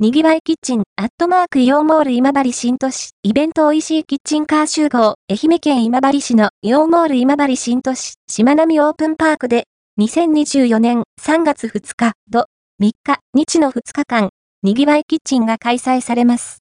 にぎわいキッチン、アットマークイオンモール今治新都市、イベント美味しいキッチンカー集合、愛媛県今治市のイオンモール今治新都市、しまなみオープンパークで、2024年3月2日、土、3日、日の2日間、にぎわいキッチンが開催されます。